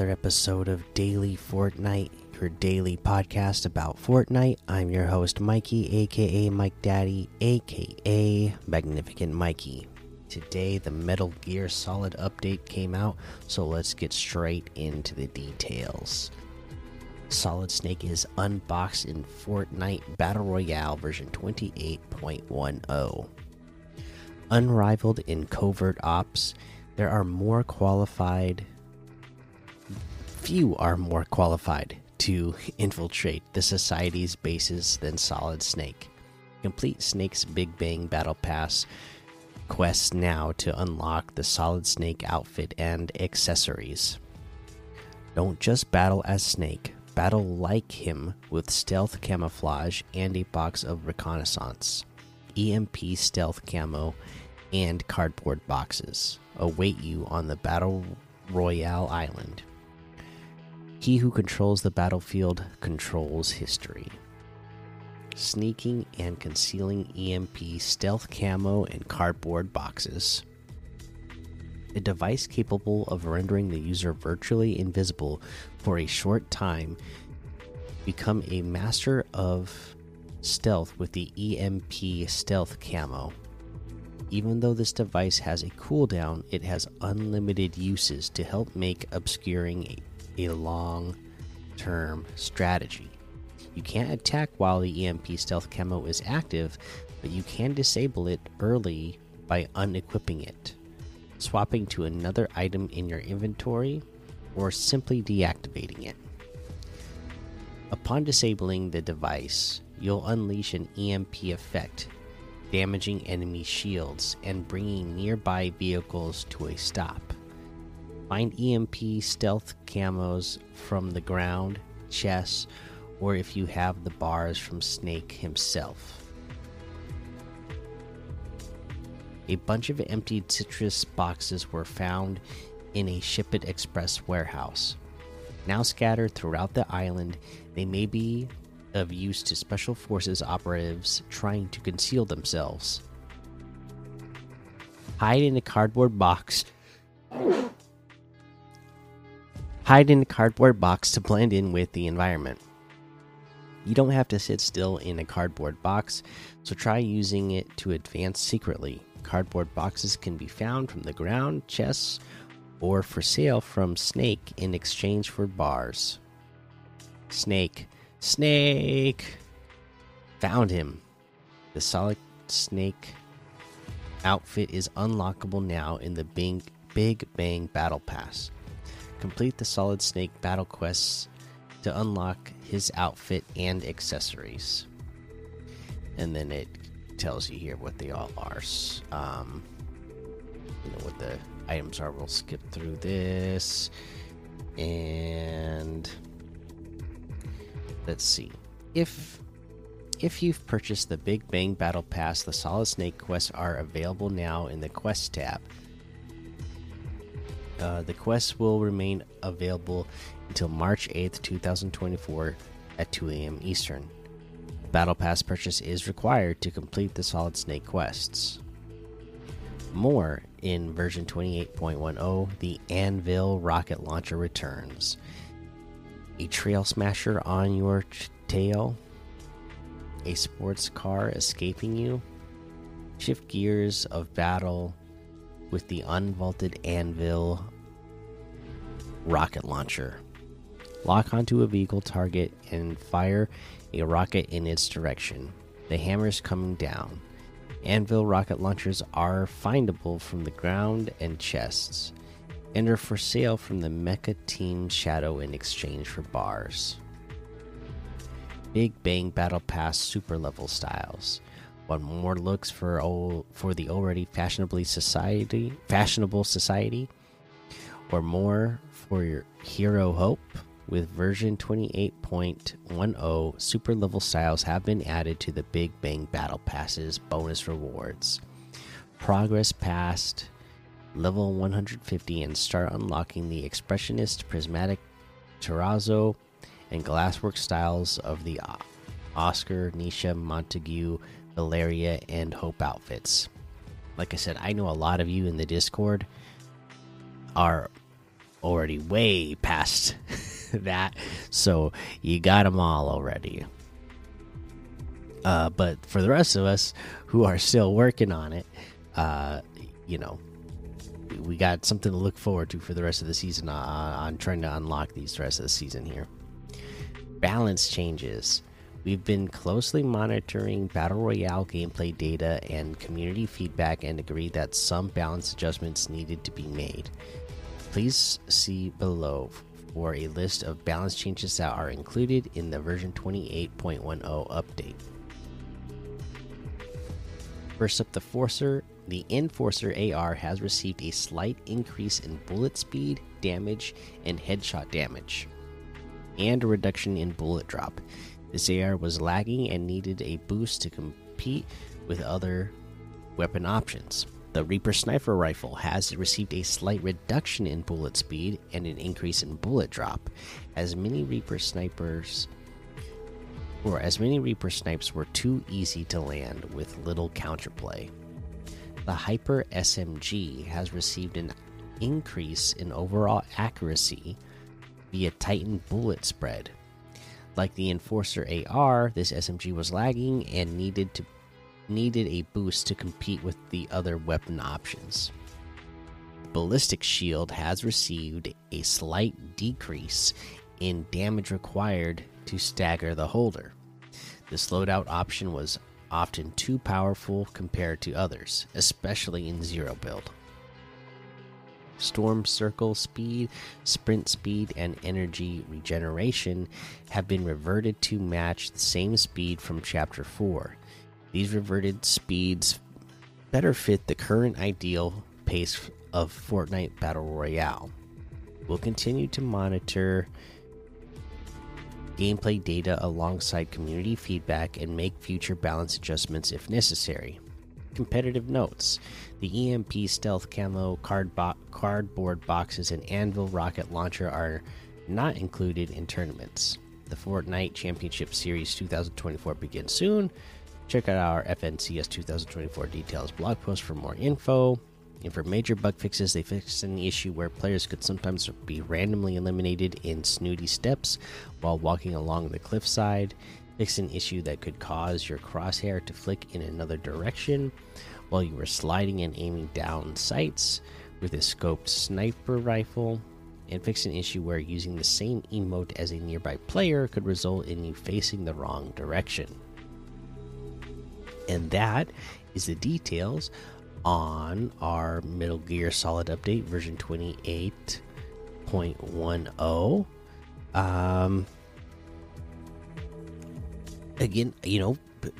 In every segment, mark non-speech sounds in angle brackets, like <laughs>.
Another episode of Daily Fortnite, your daily podcast about Fortnite. I'm your host, Mikey, aka Mike Daddy, aka Magnificent Mikey. Today, the Metal Gear Solid update came out, so let's get straight into the details. Solid Snake is unboxed in Fortnite Battle Royale version 28.10. Unrivaled in covert ops, there are more qualified few are more qualified to infiltrate the society's bases than Solid Snake. Complete Snake's Big Bang Battle Pass quests now to unlock the Solid Snake outfit and accessories. Don't just battle as Snake, battle like him with stealth camouflage and a box of reconnaissance, EMP stealth camo, and cardboard boxes await you on the Battle Royale Island. He who controls the battlefield controls history. Sneaking and concealing EMP, stealth camo, and cardboard boxes. A device capable of rendering the user virtually invisible for a short time. Become a master of stealth with the EMP stealth camo. Even though this device has a cooldown, it has unlimited uses to help make obscuring a, long term strategy. You can't attack while the EMP stealth camo is active, but you can disable it early by unequipping it, swapping to another item in your inventory, or simply deactivating it. Upon disabling the device, you'll unleash an EMP effect damaging enemy shields and bringing nearby vehicles to a stop. Find EMP stealth camos from the ground, chests, or if you have the bars from Snake himself. A bunch of emptied citrus boxes were found in a Ship It Express warehouse. Now scattered throughout the island, they may be of use to Special Forces operatives trying to conceal themselves. Hide in a cardboard box. Hide in a cardboard box to blend in with the environment. You don't have to sit still in a cardboard box, so try using it to advance secretly. Cardboard boxes can be found from the ground, chests, or for sale from Snake in exchange for bars. Snake Snake! Found him. The Solid Snake outfit is unlockable now in the Big, Big Bang Battle Pass. Complete the Solid Snake battle quests to unlock his outfit and accessories. And then it tells you here what they all are. Um, you know what the items are. We'll skip through this. And let's see if if you've purchased the Big Bang Battle Pass, the Solid Snake quests are available now in the Quest tab. Uh, the quests will remain available until March 8th, 2024 at 2 a.m. Eastern. Battle Pass purchase is required to complete the Solid Snake quests. More in version 28.10, the Anvil rocket launcher returns a trail smasher on your tail, a sports car escaping you, shift gears of battle with the unvaulted anvil rocket launcher. Lock onto a vehicle target and fire a rocket in its direction. The hammer's coming down. Anvil rocket launchers are findable from the ground and chests and are for sale from the Mecha Team Shadow in exchange for bars. Big Bang Battle Pass super level styles. Want more looks for old, for the already fashionably society fashionable society, or more for your hero hope? With version 28.10, super level styles have been added to the Big Bang Battle passes bonus rewards. Progress past level 150 and start unlocking the expressionist, prismatic, terrazzo, and glasswork styles of the Oscar, Nisha, Montague, Valeria, and Hope outfits. Like I said, I know a lot of you in the Discord are already way past <laughs> that, so you got them all already. Uh, but for the rest of us who are still working on it, uh, you know, we got something to look forward to for the rest of the season uh, on trying to unlock these the rest of the season here. Balance changes. We've been closely monitoring Battle Royale gameplay data and community feedback and agreed that some balance adjustments needed to be made. Please see below for a list of balance changes that are included in the version 28.10 update. First up, the Forcer. The Enforcer AR has received a slight increase in bullet speed, damage, and headshot damage, and a reduction in bullet drop. This AR was lagging and needed a boost to compete with other weapon options. The Reaper Sniper Rifle has received a slight reduction in bullet speed and an increase in bullet drop, as many Reaper snipers or as many Reaper snipes were too easy to land with little counterplay. The Hyper SMG has received an increase in overall accuracy via Titan bullet spread. Like the Enforcer AR, this SMG was lagging and needed to needed a boost to compete with the other weapon options. Ballistic Shield has received a slight decrease in damage required to stagger the holder. This loadout option was often too powerful compared to others, especially in zero build. Storm Circle speed, sprint speed, and energy regeneration have been reverted to match the same speed from Chapter 4. These reverted speeds better fit the current ideal pace of Fortnite Battle Royale. We'll continue to monitor gameplay data alongside community feedback and make future balance adjustments if necessary. Competitive notes The EMP Stealth Camo card bo cardboard boxes and Anvil Rocket Launcher are not included in tournaments. The Fortnite Championship Series 2024 begins soon. Check out our FNCS 2024 details blog post for more info. And for major bug fixes, they fixed an issue where players could sometimes be randomly eliminated in snooty steps while walking along the cliffside. Fixed an issue that could cause your crosshair to flick in another direction while you were sliding and aiming down sights with a scoped sniper rifle. And fixed an issue where using the same emote as a nearby player could result in you facing the wrong direction. And that is the details on our Metal Gear Solid Update version 28.10. Um, again, you know,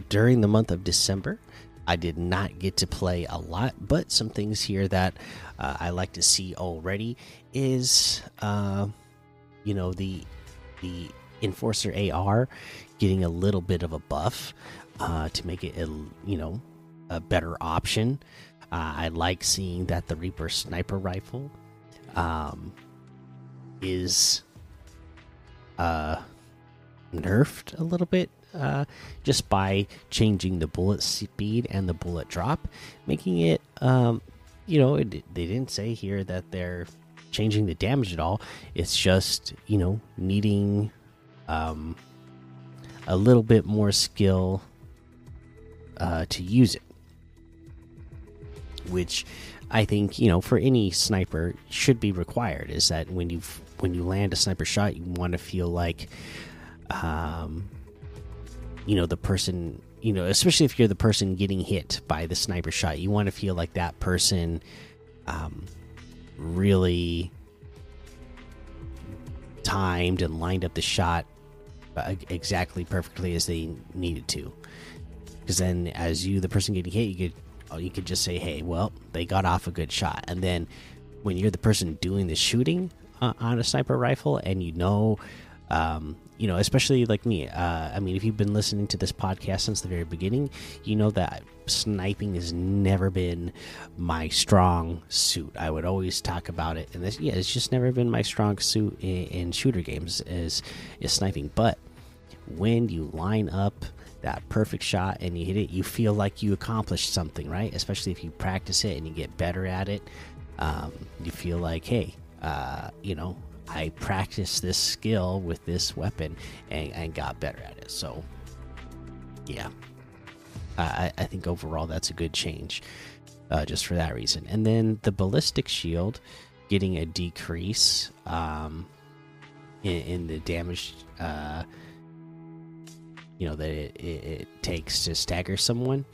during the month of December, I did not get to play a lot, but some things here that uh, I like to see already is, uh, you know, the the Enforcer AR getting a little bit of a buff uh, to make it, a, you know, a better option. Uh, I like seeing that the Reaper sniper rifle um, is uh, nerfed a little bit uh, just by changing the bullet speed and the bullet drop, making it, um, you know, it, they didn't say here that they're changing the damage at all. It's just, you know, needing um, a little bit more skill uh, to use it which I think you know for any sniper should be required. Is that when you when you land a sniper shot, you want to feel like, um, you know, the person, you know, especially if you're the person getting hit by the sniper shot, you want to feel like that person, um, really timed and lined up the shot uh, exactly perfectly as they needed to. Because then, as you, the person getting hit, you could Oh, you could just say, "Hey, well, they got off a good shot," and then when you're the person doing the shooting uh, on a sniper rifle, and you know, um, you know, especially like me. Uh, I mean, if you've been listening to this podcast since the very beginning, you know that sniping has never been my strong suit. I would always talk about it, and this, yeah, it's just never been my strong suit in, in shooter games is is sniping. But when you line up that perfect shot and you hit it, you feel like you accomplished something, right? Especially if you practice it and you get better at it. Um, you feel like, hey, uh, you know, I practiced this skill with this weapon and, and got better at it. So, yeah, I, I think overall that's a good change uh, just for that reason. And then the ballistic shield getting a decrease um, in, in the damage, uh, you know, that it, it, it takes to stagger someone.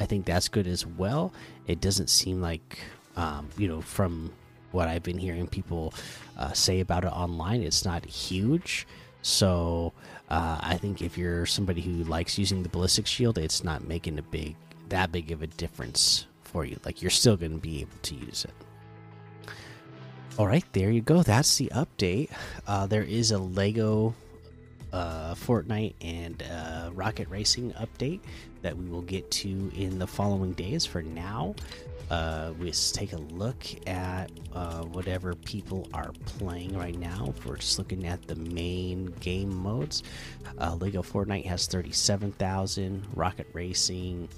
I think that's good as well. It doesn't seem like, um, you know, from what I've been hearing people uh, say about it online, it's not huge. So uh, I think if you're somebody who likes using the ballistic shield, it's not making a big that big of a difference for you. Like you're still going to be able to use it. All right, there you go. That's the update. Uh, there is a Lego uh, Fortnite and uh, Rocket Racing update that we will get to in the following days. For now, uh, let's take a look at uh, whatever people are playing right now. We're just looking at the main game modes, uh, Lego Fortnite has 37,000, Rocket Racing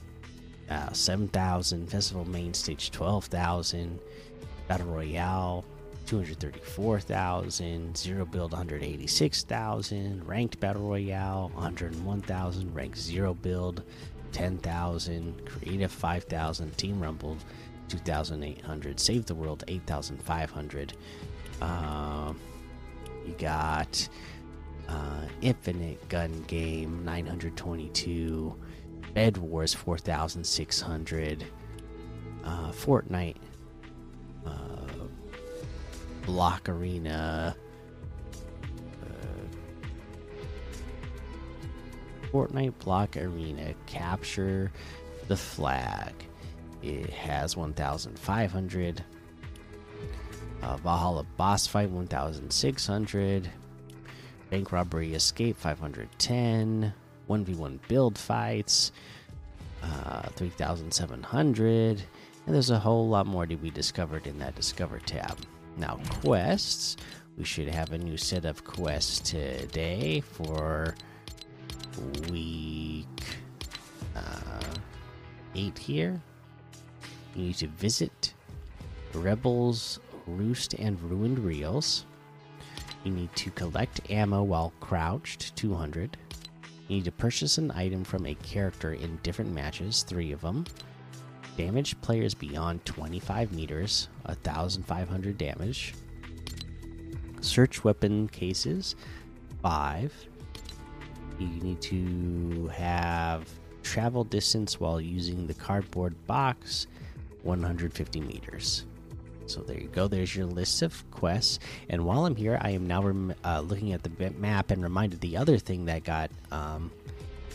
uh, 7,000, Festival Main Stage 12,000, Battle Royale 234,000, Zero Build 186,000, Ranked Battle Royale 101,000, Ranked Zero Build 10,000, Creative 5,000, Team Rumble 2,800, Save the World 8,500. Uh, you got uh, Infinite Gun Game 922. Bed Wars 4600, uh, Fortnite, uh, Block Arena, uh, Fortnite Block Arena, Capture the Flag. It has 1500. Uh, Valhalla Boss Fight 1600. Bank Robbery Escape 510. 1v1 build fights, uh, 3,700. And there's a whole lot more to be discovered in that Discover tab. Now, quests. We should have a new set of quests today for week uh, 8 here. You need to visit Rebels Roost and Ruined Reels. You need to collect ammo while crouched, 200. You need to purchase an item from a character in different matches, three of them. Damage players beyond 25 meters, 1,500 damage. Search weapon cases, five. You need to have travel distance while using the cardboard box, 150 meters. So there you go. There's your list of quests. And while I'm here, I am now uh, looking at the map and reminded the other thing that got um,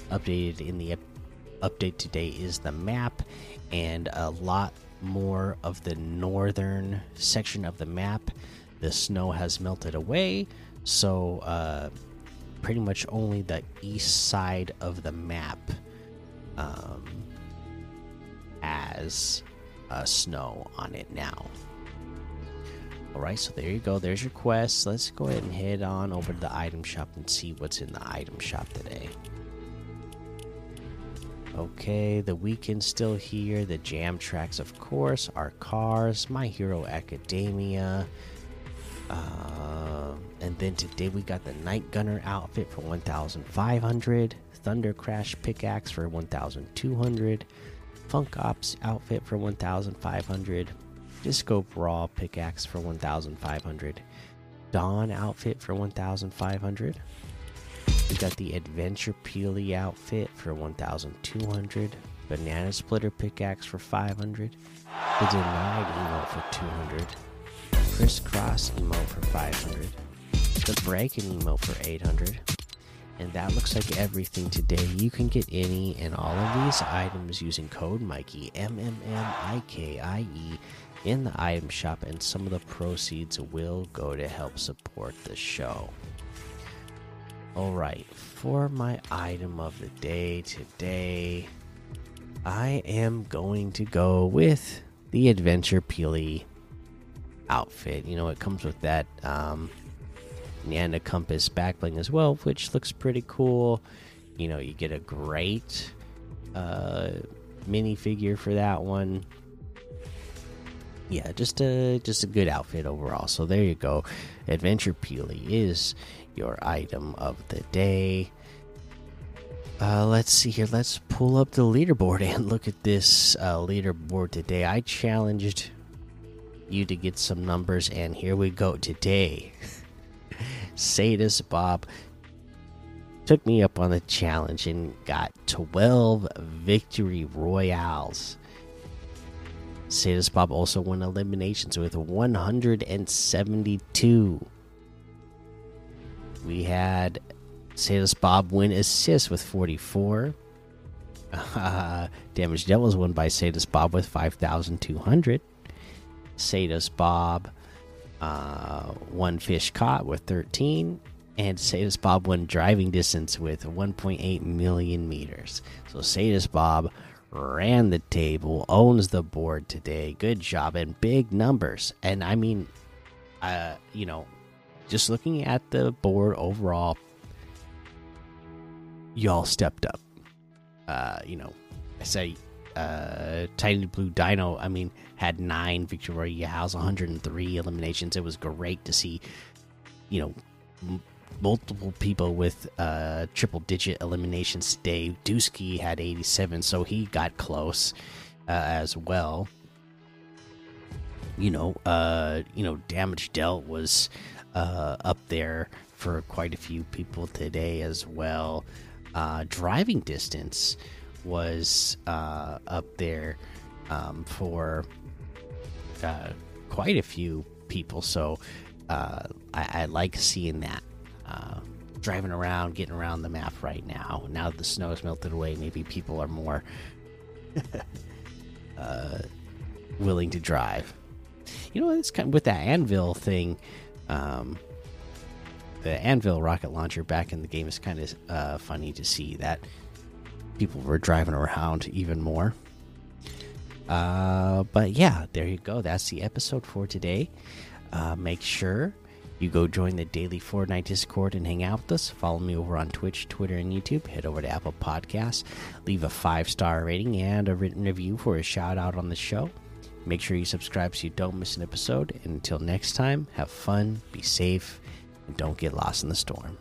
updated in the update today is the map and a lot more of the northern section of the map. The snow has melted away, so uh, pretty much only the east side of the map um, has uh, snow on it now. Alright, so there you go. There's your quest. Let's go ahead and head on over to the item shop and see what's in the item shop today. Okay, the weekend's still here. The jam tracks, of course, our cars, My Hero Academia. Uh, and then today we got the Night Gunner outfit for 1,500, Thunder Crash pickaxe for 1,200, Funk Ops outfit for 1,500, Disco Brawl pickaxe for 1,500. Dawn outfit for 1,500. We got the Adventure Peely outfit for 1,200. Banana Splitter pickaxe for 500. The Denied emote for 200. Crisscross emote for 500. The Breaking emote for 800. And that looks like everything today. You can get any and all of these items using code Mikey M M M I K I E in the item shop, and some of the proceeds will go to help support the show. Alright, for my item of the day today, I am going to go with the Adventure Peely outfit. You know, it comes with that um, Nana Compass backbling as well, which looks pretty cool. You know, you get a great uh, minifigure for that one yeah, just a just a good outfit overall. So there you go. Adventure Peely is your item of the day. Uh, let's see here. Let's pull up the leaderboard <laughs> and look at this uh, leaderboard today. I challenged you to get some numbers, and here we go today. <laughs> Sadus Bob took me up on the challenge and got 12 victory royales. Sadus Bob also won eliminations with 172. We had Sadus Bob win assists with 44. <laughs> Uh, Damage Devils won by Sadus Bob with 5,200. Sadus Bob uh, one fish caught with 13. And Sadus Bob won driving distance with 1.8 million meters. So Sadus Bob ran the table, owns the board today. Good job and big numbers. And I mean, uh, you know, just looking at the board overall, y'all stepped up. Uh, you know, I say uh Tiny Blue Dino, I mean, had nine victory royales, 103 eliminations. It was great to see, you know, multiple people with uh, triple digit eliminations today. Dusky had 87, so he got close uh, as well. You know, uh, you know, damage dealt was uh, up there for quite a few people today as well. Uh, driving distance was uh, up there um, for uh, quite a few people, so uh, I, I like seeing that uh, driving around, getting around the map right now. Now that the snow has melted away, maybe people are more <laughs> uh, willing to drive. You know, it's kind of with that anvil thing. Um, the anvil rocket launcher back in the game is kind of uh, funny to see that people were driving around even more. Uh, but yeah, there you go. That's the episode for today. Uh, make sure you go join the daily Fortnite Discord and hang out with us. Follow me over on Twitch, Twitter, and YouTube. Head over to Apple Podcasts, leave a five star rating and a written review for a shout out on the show. Make sure you subscribe so you don't miss an episode. And until next time, have fun, be safe, and don't get lost in the storm.